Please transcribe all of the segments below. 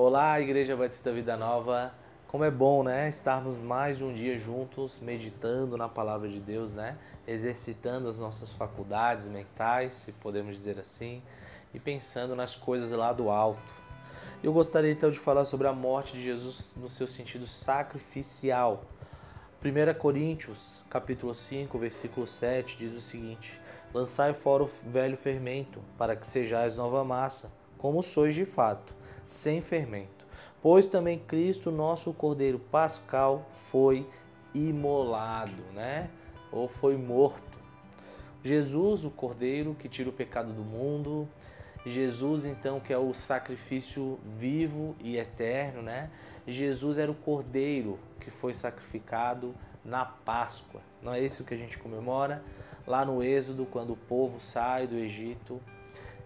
Olá, Igreja Batista Vida Nova. Como é bom, né? Estarmos mais um dia juntos, meditando na palavra de Deus, né? Exercitando as nossas faculdades mentais, se podemos dizer assim, e pensando nas coisas lá do alto. Eu gostaria então de falar sobre a morte de Jesus no seu sentido sacrificial. 1 Coríntios, capítulo 5, versículo 7 diz o seguinte: Lançai fora o velho fermento, para que sejais nova massa, como sois de fato sem fermento. Pois também Cristo, nosso Cordeiro Pascal, foi imolado, né? Ou foi morto. Jesus, o Cordeiro que tira o pecado do mundo, Jesus, então, que é o sacrifício vivo e eterno, né? Jesus era o cordeiro que foi sacrificado na Páscoa. Não é isso que a gente comemora? Lá no Êxodo, quando o povo sai do Egito,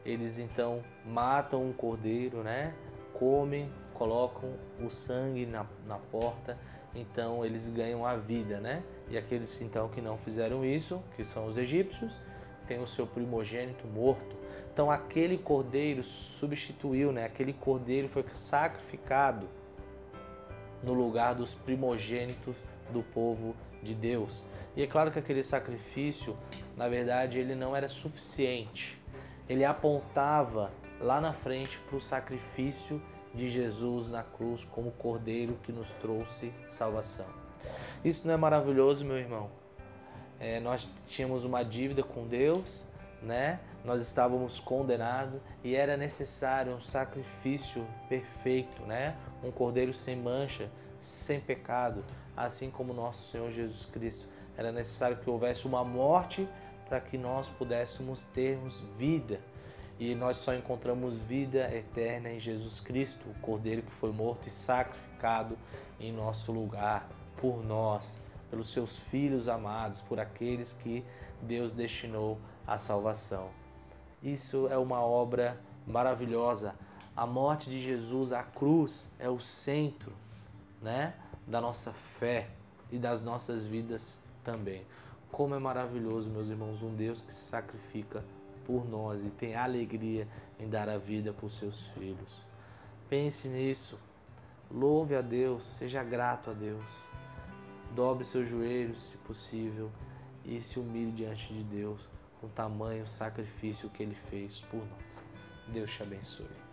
eles então matam um cordeiro, né? Comem, colocam o sangue na, na porta, então eles ganham a vida, né? E aqueles então que não fizeram isso, que são os egípcios, têm o seu primogênito morto. Então aquele cordeiro substituiu, né? Aquele cordeiro foi sacrificado no lugar dos primogênitos do povo de Deus. E é claro que aquele sacrifício, na verdade, ele não era suficiente. Ele apontava lá na frente para o sacrifício de Jesus na cruz como cordeiro que nos trouxe salvação. Isso não é maravilhoso, meu irmão? É, nós tínhamos uma dívida com Deus, né? Nós estávamos condenados e era necessário um sacrifício perfeito, né? Um cordeiro sem mancha, sem pecado, assim como nosso Senhor Jesus Cristo. Era necessário que houvesse uma morte para que nós pudéssemos termos vida e nós só encontramos vida eterna em Jesus Cristo, o Cordeiro que foi morto e sacrificado em nosso lugar, por nós, pelos seus filhos amados, por aqueles que Deus destinou à salvação. Isso é uma obra maravilhosa. A morte de Jesus, a cruz, é o centro né, da nossa fé e das nossas vidas também. Como é maravilhoso, meus irmãos, um Deus que se sacrifica por nós e tem alegria em dar a vida por seus filhos. Pense nisso. Louve a Deus, seja grato a Deus. Dobre seus joelhos, se possível, e se humilhe diante de Deus com tamanho sacrifício que ele fez por nós. Deus te abençoe.